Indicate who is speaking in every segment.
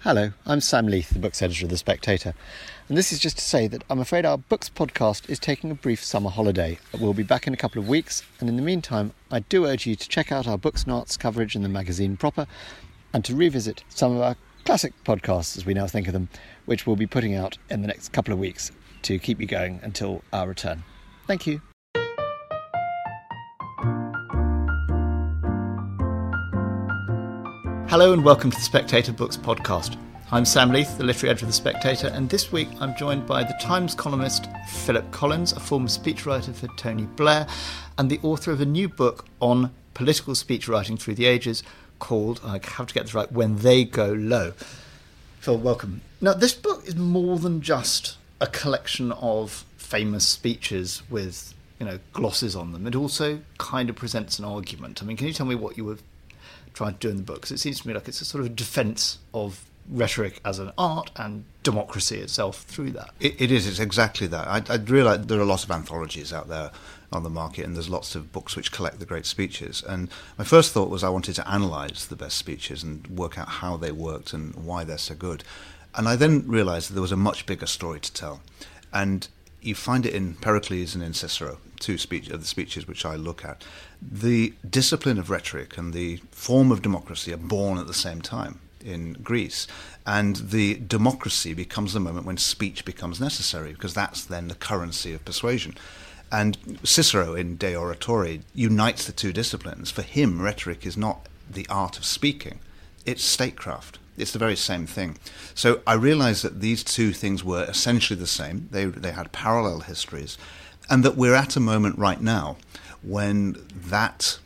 Speaker 1: Hello, I'm Sam Leith, the books editor of The Spectator, and this is just to say that I'm afraid our books podcast is taking a brief summer holiday. We'll be back in a couple of weeks, and in the meantime, I do urge you to check out our books and arts coverage in the magazine proper and to revisit some of our classic podcasts, as we now think of them, which we'll be putting out in the next couple of weeks to keep you going until our return. Thank you. Hello and welcome to the Spectator Books podcast. I'm Sam Leith, the literary editor of The Spectator, and this week I'm joined by the Times columnist Philip Collins, a former speechwriter for Tony Blair, and the author of a new book on political speech writing through the ages called, I have to get this right, When They Go Low. Phil, welcome. Now, this book is more than just a collection of famous speeches with you know glosses on them. It also kind of presents an argument. I mean, can you tell me what you were trying to do in the book? Because it seems to me like it's a sort of defence of rhetoric as an art and democracy itself through that.
Speaker 2: It, it is. It's exactly that. I, I realise there are lots of anthologies out there on the market, and there's lots of books which collect the great speeches. And my first thought was I wanted to analyse the best speeches and work out how they worked and why they're so good. And I then realised that there was a much bigger story to tell, and you find it in Pericles and in Cicero, two speech, of the speeches which I look at. The discipline of rhetoric and the form of democracy are born at the same time in Greece. And the democracy becomes the moment when speech becomes necessary, because that's then the currency of persuasion. And Cicero in De Oratore unites the two disciplines. For him, rhetoric is not the art of speaking, it's statecraft. It's the very same thing. So I realized that these two things were essentially the same. They, they had parallel histories. And that we're at a moment right now when that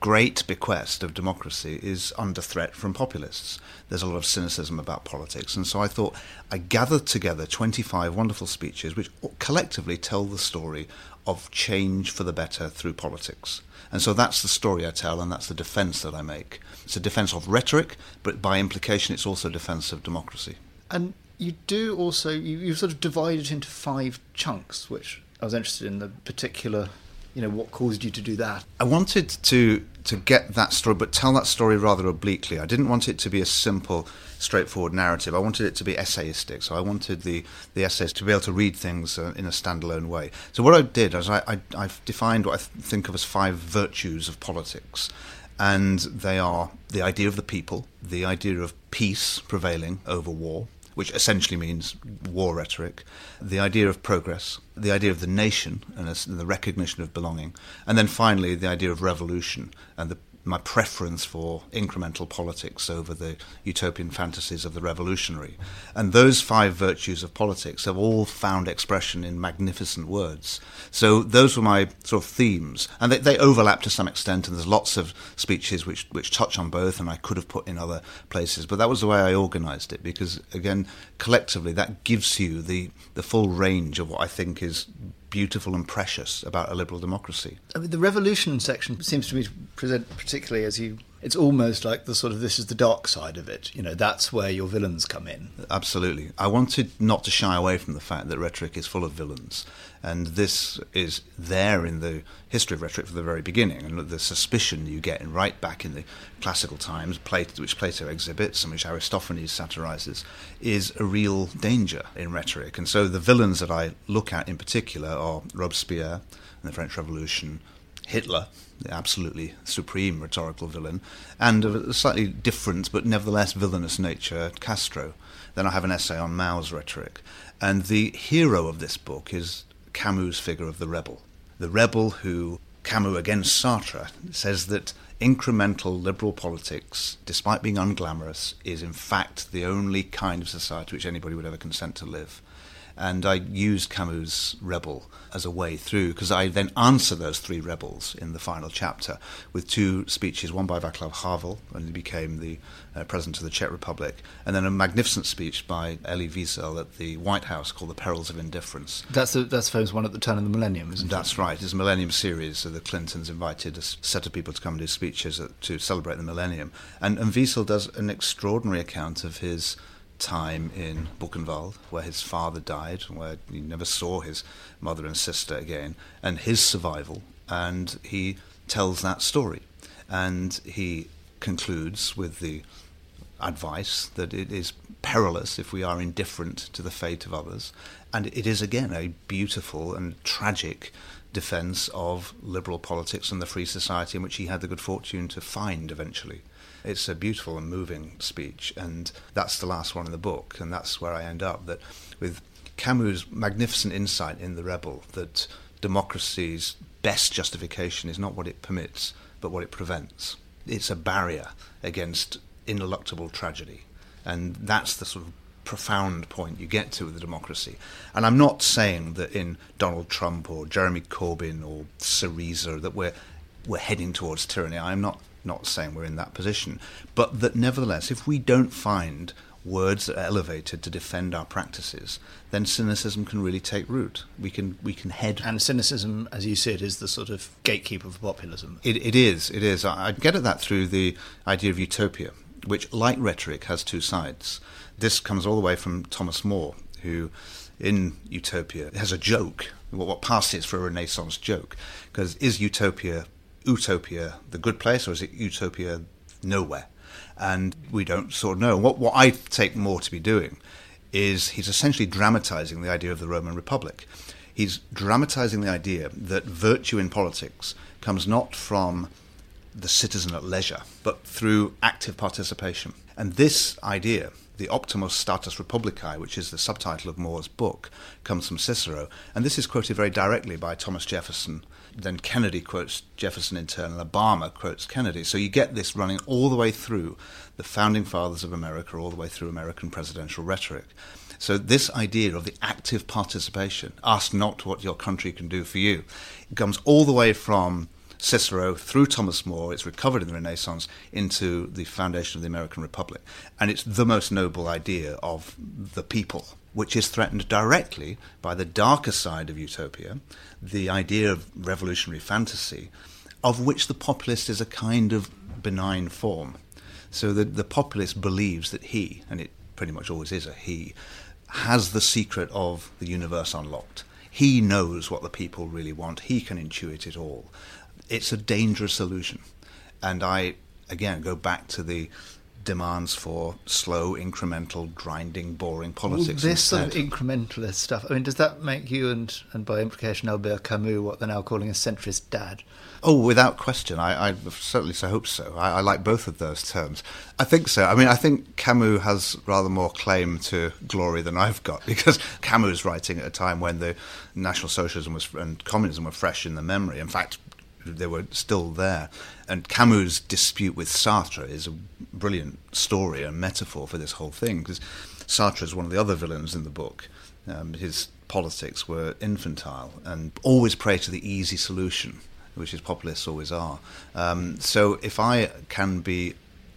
Speaker 2: great bequest of democracy is under threat from populists. There's a lot of cynicism about politics. And so I thought I gathered together 25 wonderful speeches which collectively tell the story of change for the better through politics. And so that's the story I tell, and that's the defense that I make. It's a defense of rhetoric, but by implication, it's also a defense of democracy.
Speaker 1: And you do also, you, you sort of divide it into five chunks, which I was interested in the particular you know what caused you to do that.
Speaker 2: I wanted to to get that story but tell that story rather obliquely. I didn't want it to be a simple straightforward narrative. I wanted it to be essayistic. So i wanted the the essays to be able to read things uh, in a standalone way. So what i did is I, I i've defined what i think of as five virtues of politics. And they are the idea of the people the idea of peace prevailing over war which essentially means war rhetoric, the idea of progress, the idea of the nation and the recognition of belonging, and then finally the idea of revolution and the my preference for incremental politics over the utopian fantasies of the revolutionary. And those five virtues of politics have all found expression in magnificent words. So those were my sort of themes. And they, they overlap to some extent, and there's lots of speeches which, which touch on both, and I could have put in other places. But that was the way I organized it, because again, collectively, that gives you the, the full range of what I think is beautiful and precious about a liberal democracy.
Speaker 1: I mean, the revolution section seems to me to present particularly as you. It's almost like the sort of this is the dark side of it. You know, that's where your villains come in.
Speaker 2: Absolutely. I wanted not to shy away from the fact that rhetoric is full of villains, and this is there in the history of rhetoric from the very beginning. And the suspicion you get in right back in the classical times, Plato, which Plato exhibits and which Aristophanes satirizes, is a real danger in rhetoric. And so the villains that I look at in particular are Robespierre and the French Revolution, Hitler, the absolutely supreme rhetorical villain, and of a slightly different but nevertheless villainous nature, Castro. Then I have an essay on Mao's rhetoric. And the hero of this book is Camus' figure of the rebel. The rebel who, Camus against Sartre, says that incremental liberal politics, despite being unglamorous, is in fact the only kind of society which anybody would ever consent to live. And I used Camus' Rebel as a way through because I then answer those three rebels in the final chapter with two speeches, one by Václav Havel when he became the uh, president of the Czech Republic, and then a magnificent speech by Elie Wiesel at the White House called "The Perils of Indifference."
Speaker 1: That's the that's the famous one at the turn of the millennium, isn't
Speaker 2: that's it? That's right. It's a Millennium series. So the Clintons invited a set of people to come and do speeches at, to celebrate the millennium, and, and Wiesel does an extraordinary account of his time in Buchenwald, where his father died, where he never saw his mother and sister again, and his survival. And he tells that story. And he concludes with the advice that it is perilous if we are indifferent to the fate of others. And it is, again, a beautiful and tragic defense of liberal politics and the free society in which he had the good fortune to find eventually. It's a beautiful and moving speech, and that's the last one in the book, and that's where I end up. That with Camus' magnificent insight in The Rebel, that democracy's best justification is not what it permits, but what it prevents. It's a barrier against ineluctable tragedy. And that's the sort of profound point you get to with the democracy. And I'm not saying that in Donald Trump or Jeremy Corbyn or Syriza that we're we're heading towards tyranny. I'm not not saying we're in that position, but that nevertheless, if we don't find words that are elevated to defend our practices, then cynicism can really take root. We can we can head.
Speaker 1: And cynicism, as you see it, is the sort of gatekeeper of populism.
Speaker 2: It, it is. It is. I, I get at that through the idea of utopia which, like rhetoric, has two sides. This comes all the way from Thomas More, who in Utopia has a joke, what, what passes for a Renaissance joke. Because is Utopia, Utopia the good place, or is it Utopia nowhere? And we don't sort of know. What, what I take More to be doing is he's essentially dramatizing the idea of the Roman Republic. He's dramatizing the idea that virtue in politics comes not from the citizen at leisure, but through active participation. And this idea, the Optimus Status Republicae, which is the subtitle of More's book, comes from Cicero. And this is quoted very directly by Thomas Jefferson. Then Kennedy quotes Jefferson in turn, and Obama quotes Kennedy. So you get this running all the way through the founding fathers of America, all the way through American presidential rhetoric. So this idea of the active participation, ask not what your country can do for you, comes all the way from Cicero through Thomas More. It's recovered in the Renaissance into the foundation of the American Republic. And it's the most noble idea of the people, which is threatened directly by the darker side of utopia, the idea of revolutionary fantasy, of which the populist is a kind of benign form. So the, the populist believes that he, and it pretty much always is a he, has the secret of the universe unlocked. He knows what the people really want. He can intuit it all it's a dangerous solution. And I, again, go back to the demands for slow, incremental, grinding, boring politics.
Speaker 1: This sort of incrementalist stuff. I mean, does that make you and, and by implication Albert Camus what they're now calling a centrist dad?
Speaker 2: Oh, without question. I, I certainly so hope so. I, I, like both of those terms. I think so. I mean, I think Camus has rather more claim to glory than I've got because Camus is writing at a time when the National Socialism was, and communism were fresh in the memory. In fact, they were still there. And Camus' dispute with Sartre is a brilliant story and metaphor for this whole thing because Sartre is one of the other villains in the book. Um, his politics were infantile and always prey to the easy solution, which his populists always are. Um, so if I can be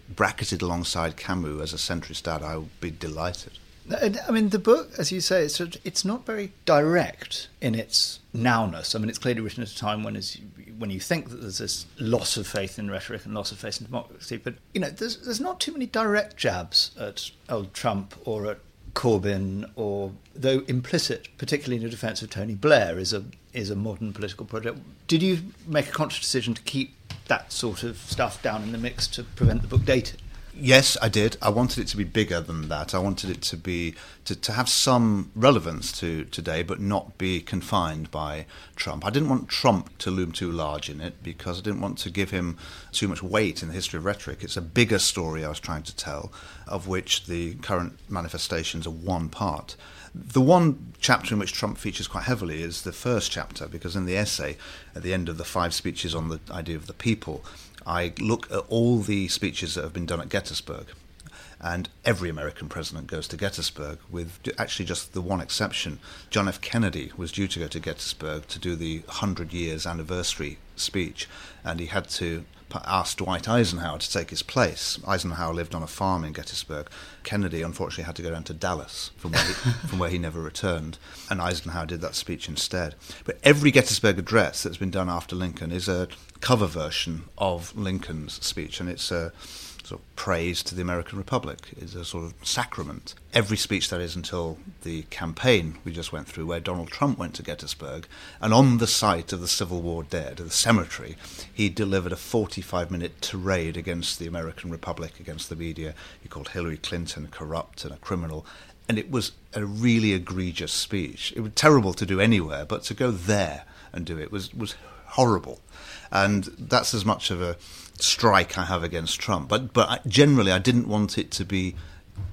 Speaker 2: bracketed alongside Camus as a centrist dad, I will be delighted.
Speaker 1: I mean, the book, as you say, it's, it's not very direct in its nowness. I mean, it's clearly written at a time when, as when you think that there's this loss of faith in rhetoric and loss of faith in democracy, but you know, there's there's not too many direct jabs at old Trump or at Corbyn, or though implicit, particularly in the defence of Tony Blair, is a is a modern political project. Did you make a conscious decision to keep that sort of stuff down in the mix to prevent the book dating?
Speaker 2: Yes, I did. I wanted it to be bigger than that. I wanted it to be to, to have some relevance to today, but not be confined by Trump. I didn't want Trump to loom too large in it because I didn't want to give him too much weight in the history of rhetoric. It's a bigger story I was trying to tell, of which the current manifestations are one part. The one chapter in which Trump features quite heavily is the first chapter, because in the essay, at the end of the five speeches on the idea of the people, I look at all the speeches that have been done at Gettysburg. And every American president goes to Gettysburg, with actually just the one exception. John F. Kennedy was due to go to Gettysburg to do the 100 years anniversary speech, and he had to ask Dwight Eisenhower to take his place. Eisenhower lived on a farm in Gettysburg. Kennedy, unfortunately, had to go down to Dallas, from where, he, from where he never returned, and Eisenhower did that speech instead. But every Gettysburg address that's been done after Lincoln is a cover version of Lincoln's speech, and it's a sort of praise to the American Republic, is a sort of sacrament. Every speech that is until the campaign we just went through, where Donald Trump went to Gettysburg, and on the site of the Civil War dead, the cemetery, he delivered a 45 minute tirade against the American Republic, against the media. He called Hillary Clinton corrupt and a criminal. And it was a really egregious speech. It was terrible to do anywhere, but to go there and do it was, was horrible. And that's as much of a strike I have against Trump. But but generally, I didn't want it to be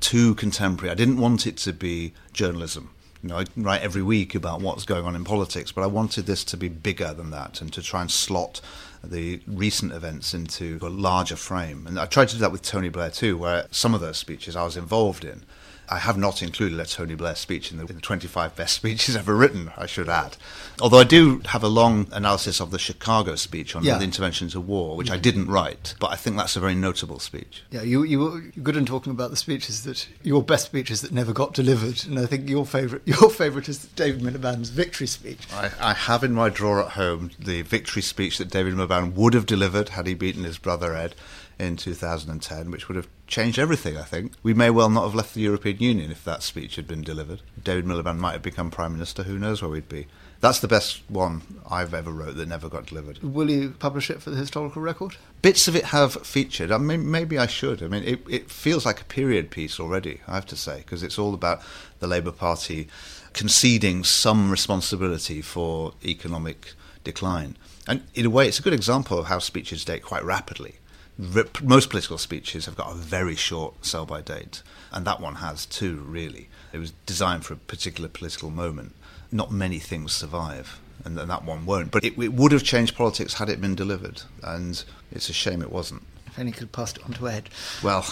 Speaker 2: too contemporary. I didn't want it to be journalism. You know, I write every week about what's going on in politics, but I wanted this to be bigger than that and to try and slot the recent events into a larger frame. And I tried to do that with Tony Blair too, where some of those speeches I was involved in I have not included a Tony Blair speech in the, in the 25 best speeches ever written, I should add. Although I do have a long analysis of the Chicago speech on yeah. the intervention into war, which I didn't write, but I think that's a very notable speech.
Speaker 1: Yeah, you, you were good in talking about the speeches that, your best speeches that never got delivered. And I think your favourite your favourite is David Miliband's victory speech.
Speaker 2: I, I have in my drawer at home the victory speech that David Miliband would have delivered had he beaten his brother Ed in 2010, which would have changed everything, I think. We may well not have left the European Union if that speech had been delivered. David Miliband might have become Prime Minister, who knows where we'd be. That's the best one I've ever wrote that never got delivered.
Speaker 1: Will you publish it for the historical record?
Speaker 2: Bits of it have featured. I mean, maybe I should. I mean, it, it feels like a period piece already, I have to say, because it's all about the Labour Party conceding some responsibility for economic decline. And in a way, it's a good example of how speeches date quite rapidly most political speeches have got a very short sell by date, and that one has too, really. It was designed for a particular political moment. Not many things survive, and, that one won't. But it, it, would have changed politics had it been delivered, and it's a shame it wasn't.
Speaker 1: If only could have passed it on to Ed.
Speaker 2: Well,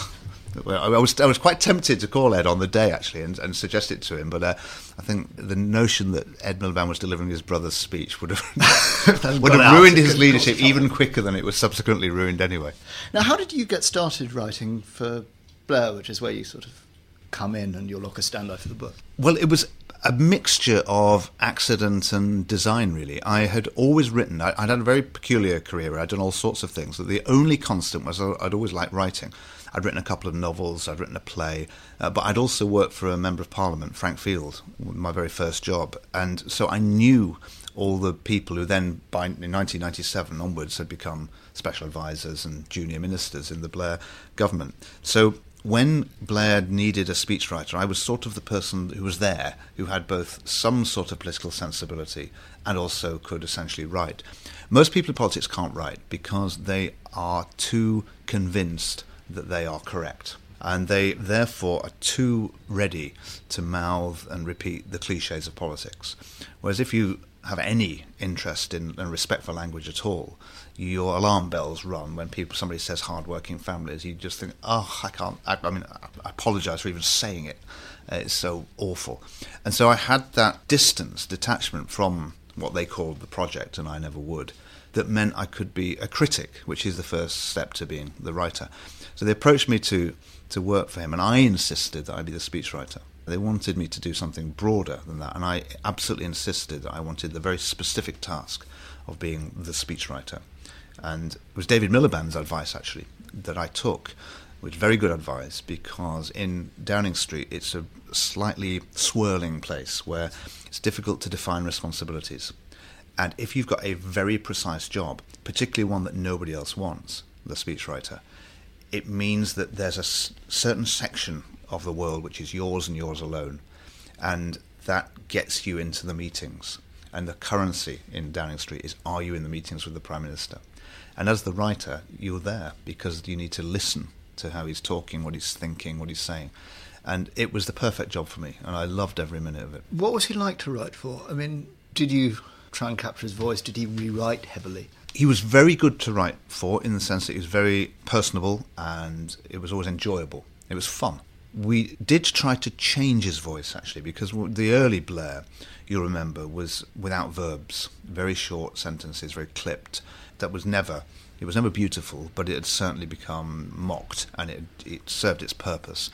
Speaker 2: I was I was quite tempted to call Ed on the day actually and, and suggest it to him, but uh, I think the notion that Ed Miliband was delivering his brother's speech would have would have ruined his leadership even quicker than it was subsequently ruined anyway.
Speaker 1: Now, how did you get started writing for Blair, which is where you sort of come in and you're like a standby for the book?
Speaker 2: Well, it was a mixture of accident and design, really. I had always written, I, would had a very peculiar career, I'd done all sorts of things. The only constant was I'd always liked writing. I'd written a couple of novels, I'd written a play, uh, but I'd also worked for a member of parliament, Frank Field, my very first job. And so I knew all the people who then, by in 1997 onwards, had become special advisors and junior ministers in the Blair government. So when Blair needed a speechwriter, I was sort of the person who was there, who had both some sort of political sensibility and also could essentially write. Most people in politics can't write because they are too convinced that they are correct. And they therefore are too ready to mouth and repeat the cliches of politics. Whereas if you have any interest in and respect for language at all, your alarm bells run when people somebody says hardworking families. You just think, oh, I can't. I, I mean, I apologise for even saying it. Uh, it's so awful. And so I had that distance, detachment from what they called the project, and I never would. That meant I could be a critic, which is the first step to being the writer. So they approached me to, to work for him, and I insisted that I be the speechwriter. They wanted me to do something broader than that, and I absolutely insisted that I wanted the very specific task of being the speechwriter. And it was David Miliband's advice, actually, that I took, which very good advice, because in Downing Street it's a slightly swirling place where it's difficult to define responsibilities. And if you've got a very precise job, particularly one that nobody else wants, the speechwriter, it means that there's a s- certain section of the world which is yours and yours alone, and that gets you into the meetings. And the currency in Downing Street is are you in the meetings with the Prime Minister? And as the writer, you're there because you need to listen to how he's talking, what he's thinking, what he's saying. And it was the perfect job for me, and I loved every minute of it.
Speaker 1: What was he like to write for? I mean, did you try and capture his voice? Did he rewrite heavily?
Speaker 2: he was very good to write for in the sense that he was very personable and it was always enjoyable. It was fun. We did try to change his voice actually because the early Blair, you'll remember, was without verbs, very short sentences, very clipped. That was never. It was never beautiful, but it had certainly become mocked, and it, it served its purpose.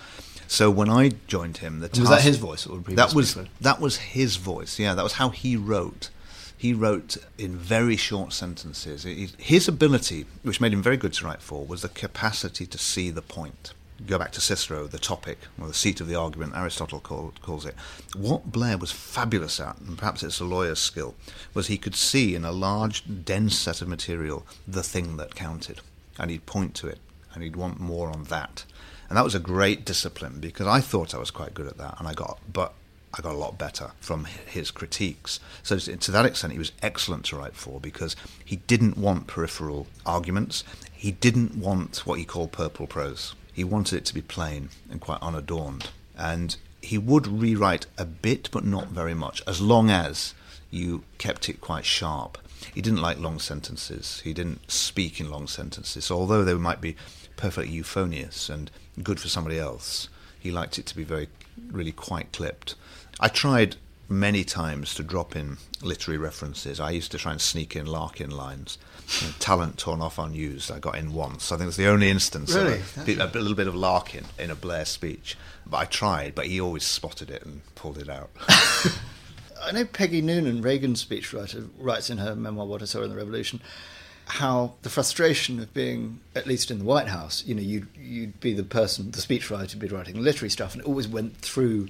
Speaker 2: So when I joined him, the
Speaker 1: was that his voice or
Speaker 2: that was that was his voice. Yeah, that was how he wrote He wrote in very short sentences. His ability, which made him very good to write for, was the capacity to see the point. Go back to Cicero, the topic, or the seat of the argument, Aristotle call, calls it. What Blair was fabulous at, and perhaps it's a lawyer's skill, was he could see in a large, dense set of material the thing that counted. And he'd point to it, and he'd want more on that. And that was a great discipline because I thought I was quite good at that, and I got, but I got a lot better from his critiques. So to that extent, he was excellent to write for because he didn't want peripheral arguments. He didn't want what he called purple prose. He wanted it to be plain and quite unadorned. And he would rewrite a bit, but not very much, as long as you kept it quite sharp. He didn't like long sentences. He didn't speak in long sentences. So although they might be perfectly euphonious and good for somebody else, he liked it to be very, really quite clipped. I tried many times to drop in literary references. I used to try and sneak in Larkin lines. Talent torn off unused, I got in once. I think it's the only instance
Speaker 1: really?
Speaker 2: of a, a, little bit of Larkin in a Blair speech. But I tried, but he always spotted it and pulled it out.
Speaker 1: I know Peggy Noonan, Reagan's speechwriter, writes in her memoir What I Saw in the Revolution how the frustration of being, at least in the White House, you know, you'd, you'd be the person, the speechwriter, would be writing literary stuff, and it always went through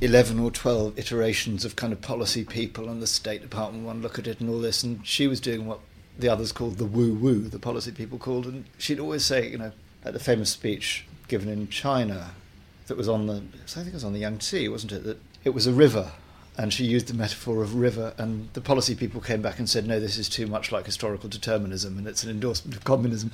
Speaker 1: 11 or 12 iterations of kind of policy people and the State Department one look at it and all this. And she was doing what the others called the woo woo, the policy people called. And she'd always say, you know, at the famous speech given in China that was on the, I think it was on the Yangtze, wasn't it? That it was a river and she used the metaphor of river and the policy people came back and said no this is too much like historical determinism and it's an endorsement of communism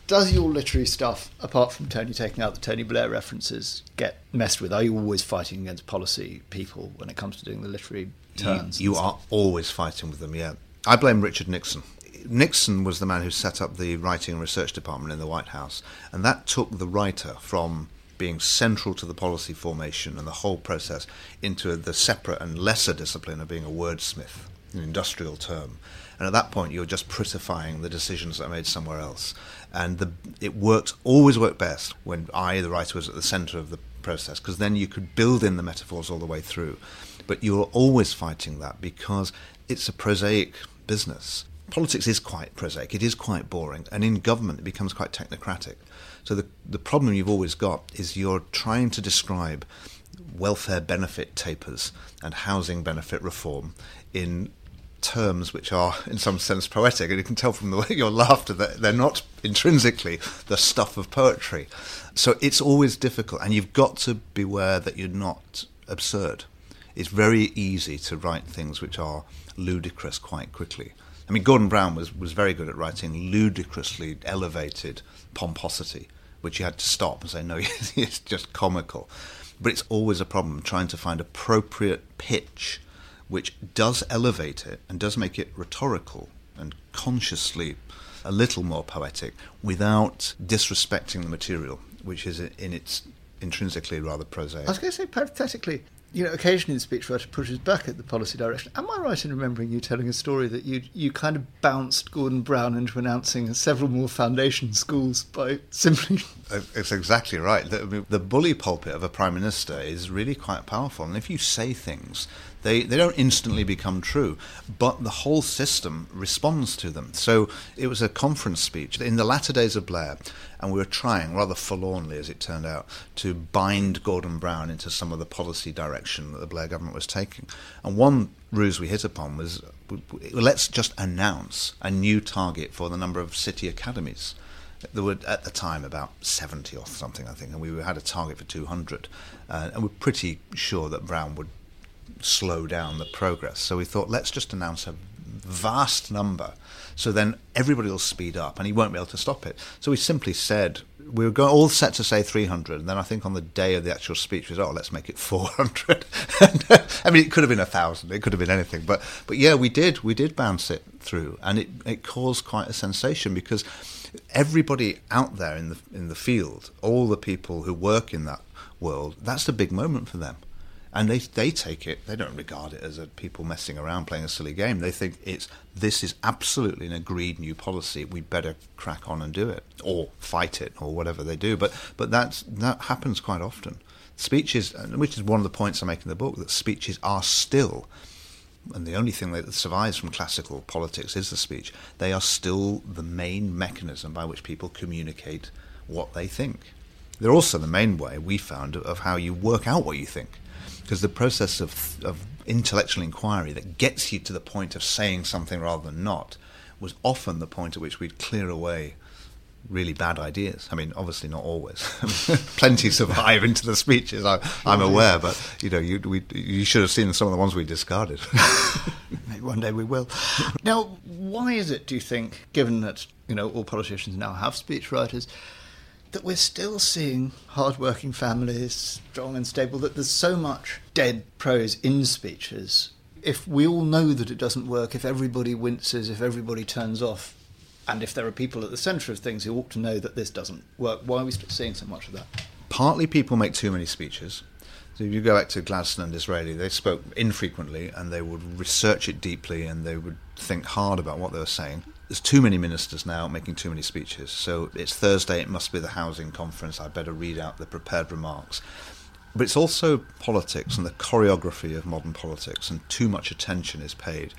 Speaker 1: does your literary stuff apart from tony taking out the tony blair references get messed with are you always fighting against policy people when it comes to doing the literary turns
Speaker 2: you, you are always fighting with them yeah i blame richard nixon Nixon was the man who set up the writing and research department in the White House, and that took the writer from being central to the policy formation and the whole process into the separate and lesser discipline of being a wordsmith, an industrial term. And at that point, you're just prettifying the decisions that are made somewhere else. And the, it worked, always worked best when I, the writer, was at the centre of the process, because then you could build in the metaphors all the way through. But you're always fighting that because it's a prosaic business. Politics is quite prosaic, it is quite boring, and in government it becomes quite technocratic. So the, the problem you've always got is you're trying to describe welfare benefit tapers and housing benefit reform in terms which are, in some sense, poetic. And you can tell from the way your laughter that they're not intrinsically the stuff of poetry. So it's always difficult, and you've got to beware that you're not absurd. It's very easy to write things which are ludicrous quite quickly. I mean, Gordon Brown was, was very good at writing ludicrously elevated pomposity which you had to stop and say, no, it's just comical. But it's always a problem trying to find appropriate pitch which does elevate it and does make it rhetorical and consciously a little more poetic without disrespecting the material, which is in its intrinsically rather prosaic.
Speaker 1: I was going to say, parenthetically, you know, occasionally the speechwriter pushes back at the policy direction. Am I right in remembering you telling a story that you you kind of bounced Gordon Brown into announcing several more foundation schools by simply?
Speaker 2: It's exactly right. The, the bully pulpit of a prime minister is really quite powerful, and if you say things they, they don't instantly become true, but the whole system responds to them. So it was a conference speech in the latter days of Blair, and we were trying, rather forlornly as it turned out, to bind Gordon Brown into some of the policy direction that the Blair government was taking. And one ruse we hit upon was let's just announce a new target for the number of city academies. There were at the time about 70 or something, I think, and we had a target for 200. Uh, and we're pretty sure that Brown would slow down the progress. So we thought, let's just announce a vast number. So then everybody will speed up and he won't be able to stop it. So we simply said, we were going, all set to say 300. And then I think on the day of the actual speech, we said, oh, let's make it 400. Uh, I mean, it could have been a 1,000. It could have been anything. But, but yeah, we did. We did bounce it through. And it, it caused quite a sensation because everybody out there in the, in the field, all the people who work in that world, that's the big moment for them and they they take it. They don't regard it as a people messing around playing a silly game. They think it's this is absolutely an agreed new policy. We'd better crack on and do it, or fight it, or whatever they do. But but that's that happens quite often. Speeches, which is one of the points I make in the book, that speeches are still and the only thing that survives from classical politics is the speech, they are still the main mechanism by which people communicate what they think. They're also the main way we found of how you work out what you think. Because the process of, of intellectual inquiry that gets you to the point of saying something rather than not was often the point at which we'd clear away really bad ideas. I mean, obviously not always. Plenty survive into the speeches. I, am aware, but you know, you, we, you should have seen some of the ones we discarded.
Speaker 1: Maybe one day we will. Now, why is it? Do you think, given that you know all politicians now have speechwriters? That we're still seeing hard-working families, strong and stable, that there's so much dead prose in speeches. If we all know that it doesn't work, if everybody winces, if everybody turns off, and if there are people at the centre of things who ought to know that this doesn't work, why are we still seeing so much of that?
Speaker 2: Partly people make too many speeches. So if you go back to Gladstone and Disraeli, they spoke infrequently and they would research it deeply and they would think hard about what they were saying. There's too many ministers now making too many speeches. So it's Thursday, it must be the housing conference. I'd better read out the prepared remarks. But it's also politics and the choreography of modern politics, and too much attention is paid.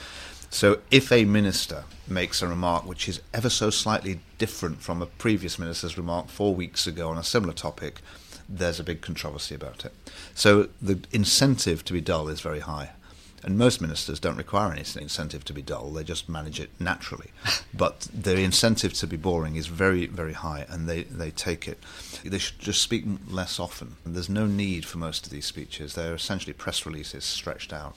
Speaker 2: So if a minister makes a remark which is ever so slightly different from a previous minister's remark four weeks ago on a similar topic, there's a big controversy about it. So the incentive to be dull is very high. And most ministers don't require any incentive to be dull, they just manage it naturally. but the incentive to be boring is very, very high, and they, they take it. They should just speak less often. And there's no need for most of these speeches, they're essentially press releases stretched out.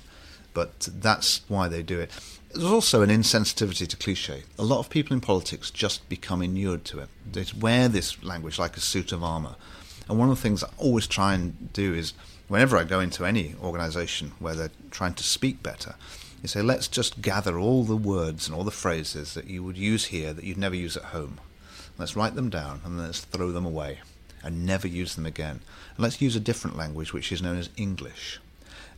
Speaker 2: But that's why they do it. There's also an insensitivity to cliche. A lot of people in politics just become inured to it. They wear this language like a suit of armour. And one of the things I always try and do is, whenever I go into any organisation where they're trying to speak better, you say, let's just gather all the words and all the phrases that you would use here that you'd never use at home. Let's write them down and let's throw them away and never use them again. And let's use a different language which is known as English.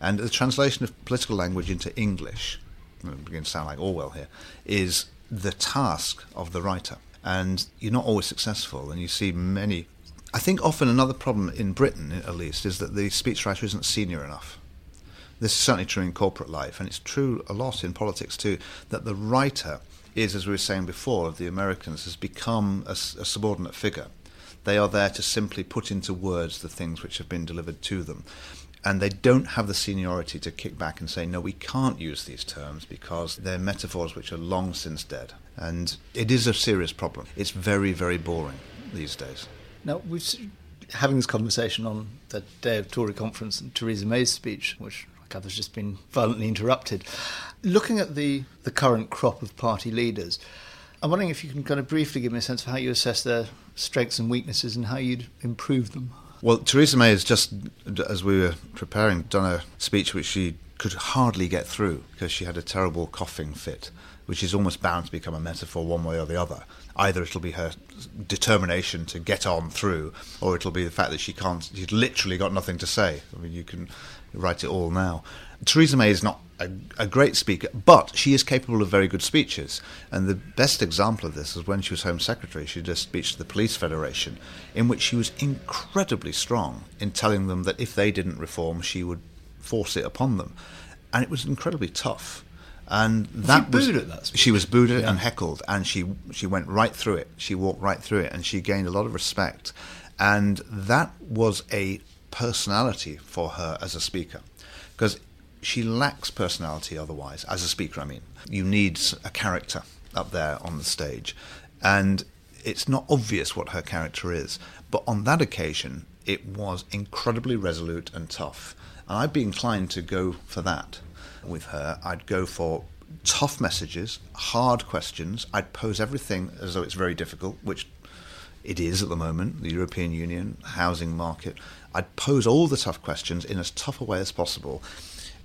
Speaker 2: And the translation of political language into English I'm to sound like Orwell here, is the task of the writer. And you're not always successful, and you see many. I think often another problem in Britain, at least, is that the speechwriter isn't senior enough. This is certainly true in corporate life, and it's true a lot in politics too, that the writer is, as we were saying before, of the Americans, has become a, a subordinate figure. They are there to simply put into words the things which have been delivered to them and they don't have the seniority to kick back and say, no, we can't use these terms because they're metaphors which are long since dead. And it is a serious problem. It's very, very boring these days.
Speaker 1: Now, we're having this conversation on the day of Tory conference and Theresa May's speech, which I gather has just been violently interrupted. Looking at the, the current crop of party leaders, I'm wondering if you can kind of briefly give me a sense of how you assess their strengths and weaknesses and how you'd improve them.
Speaker 2: Well, Theresa May has just, as we were preparing, done a speech which she could hardly get through because she had a terrible coughing fit, which is almost bound to become a metaphor one way or the other. Either it'll be her determination to get on through, or it'll be the fact that she can't, she's literally got nothing to say. I mean, you can write it all now. Theresa May is not a, a, great speaker, but she is capable of very good speeches. And the best example of this is when she was Home Secretary. She did a speech to the Police Federation in which she was incredibly strong in telling them that if they didn't reform, she would force it upon them. And it was incredibly tough. And that
Speaker 1: was,
Speaker 2: was
Speaker 1: that
Speaker 2: she was booed yeah. and heckled, and she she went right through it. She walked right through it, and she gained a lot of respect. And that was a personality for her as a speaker, because she lacks personality otherwise, as a speaker, I mean. You need a character up there on the stage. And it's not obvious what her character is. But on that occasion, it was incredibly resolute and tough. And I'd be inclined to go for that with her. I'd go for tough messages, hard questions. I'd pose everything as though it's very difficult, which it is at the moment, the European Union, housing market. I'd pose all the tough questions in as tough a way as possible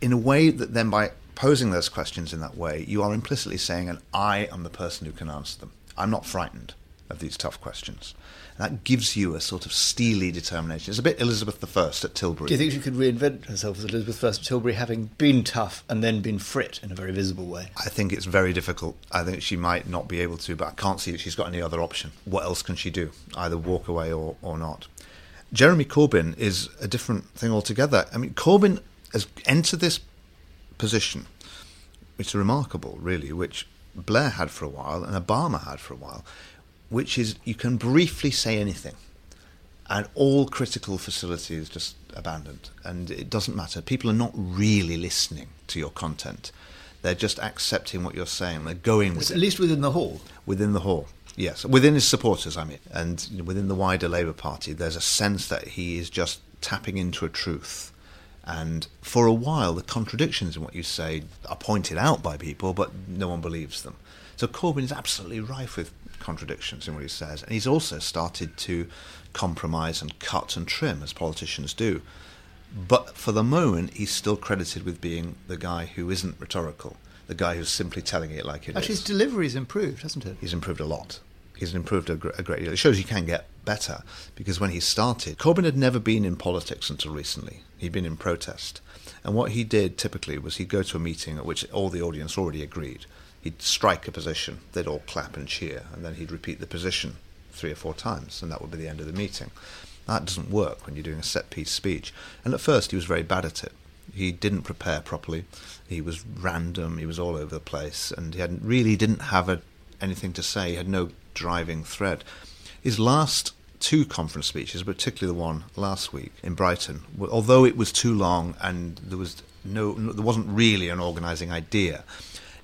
Speaker 2: in a way that then by posing those questions in that way, you are implicitly saying, and I am the person who can answer them. I'm not frightened of these tough questions. That gives you a sort of steely determination. It's a bit Elizabeth I at Tilbury.
Speaker 1: Do you think she could reinvent herself as Elizabeth I at Tilbury, having been tough and then been frit in a very visible way?
Speaker 2: I think it's very difficult. I think she might not be able to, but I can't see that she's got any other option. What else can she do? Either walk away or, or not. Jeremy Corbyn is a different thing altogether. I mean, Corbyn has entered this position which is remarkable, really, which Blair had for a while and Obama had for a while, which is you can briefly say anything, and all critical facilities just abandoned, and it doesn't matter. People are not really listening to your content; they're just accepting what you're saying. They're going with it
Speaker 1: at least within the hall.
Speaker 2: within the hall. Yes, within his supporters, I mean, and within the wider Labour Party, there's a sense that he is just tapping into a truth. And for a while, the contradictions in what you say are pointed out by people, but no one believes them. So Corbyn is absolutely rife with contradictions in what he says, and he's also started to compromise and cut and trim as politicians do. But for the moment, he's still credited with being the guy who isn't rhetorical, the guy who's simply telling it like it is.
Speaker 1: Actually, his delivery's improved, hasn't it?
Speaker 2: He's improved a lot. He's improved a, gr- a great deal. It shows you can get better because when he started, Corbyn had never been in politics until recently. He'd been in protest. And what he did typically was he'd go to a meeting at which all the audience already agreed. He'd strike a position, they'd all clap and cheer, and then he'd repeat the position three or four times, and that would be the end of the meeting. That doesn't work when you're doing a set piece speech. And at first, he was very bad at it. He didn't prepare properly. He was random. He was all over the place, and he hadn't, really didn't have a, anything to say. He had no driving thread. His last two conference speeches, particularly the one last week in Brighton, although it was too long and there was no, there wasn't really an organising idea.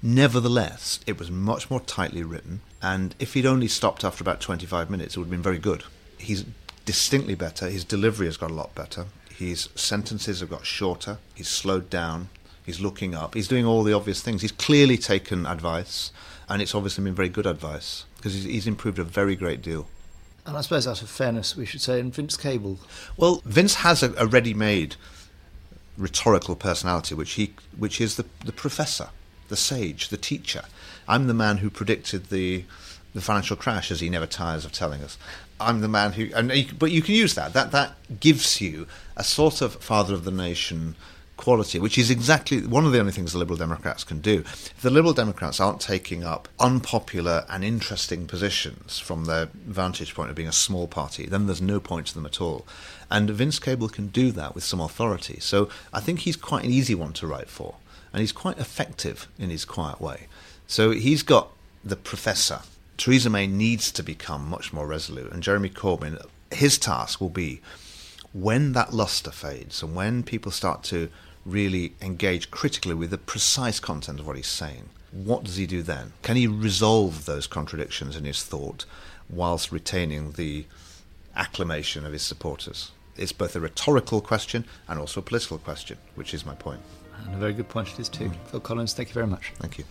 Speaker 2: Nevertheless, it was much more tightly written, and if he'd only stopped after about 25 minutes, it would have been very good. He's distinctly better. His delivery has got a lot better. His sentences have got shorter. He's slowed down. He's looking up. He's doing all the obvious things. He's clearly taken advice, and it's obviously been very good advice because he's, he's improved a very great deal.
Speaker 1: And I suppose out of fairness, we should say, and Vince Cable.
Speaker 2: Well, Vince has a, a ready-made rhetorical personality, which he, which is the the professor, the sage, the teacher. I'm the man who predicted the the financial crash, as he never tires of telling us. I'm the man who, and you, but you can use that. That that gives you a sort of father of the nation quality, which is exactly one of the only things the Liberal Democrats can do. If the Liberal Democrats aren't taking up unpopular and interesting positions from their vantage point of being a small party, then there's no point to them at all. And Vince Cable can do that with some authority. So I think he's quite an easy one to write for, and he's quite effective in his quiet way. So he's got the professor. Theresa May needs to become much more resolute, and Jeremy Corbyn, his task will be when that luster fades and when people start to really engage critically with the precise content of what he's saying, what does he do then? Can he resolve those contradictions in his thought whilst retaining the acclamation of his supporters? It's both a rhetorical question and also a political question, which is my point.
Speaker 1: And a very good point it is, too. Mm. Phil Collins, thank you very much.
Speaker 2: Thank you.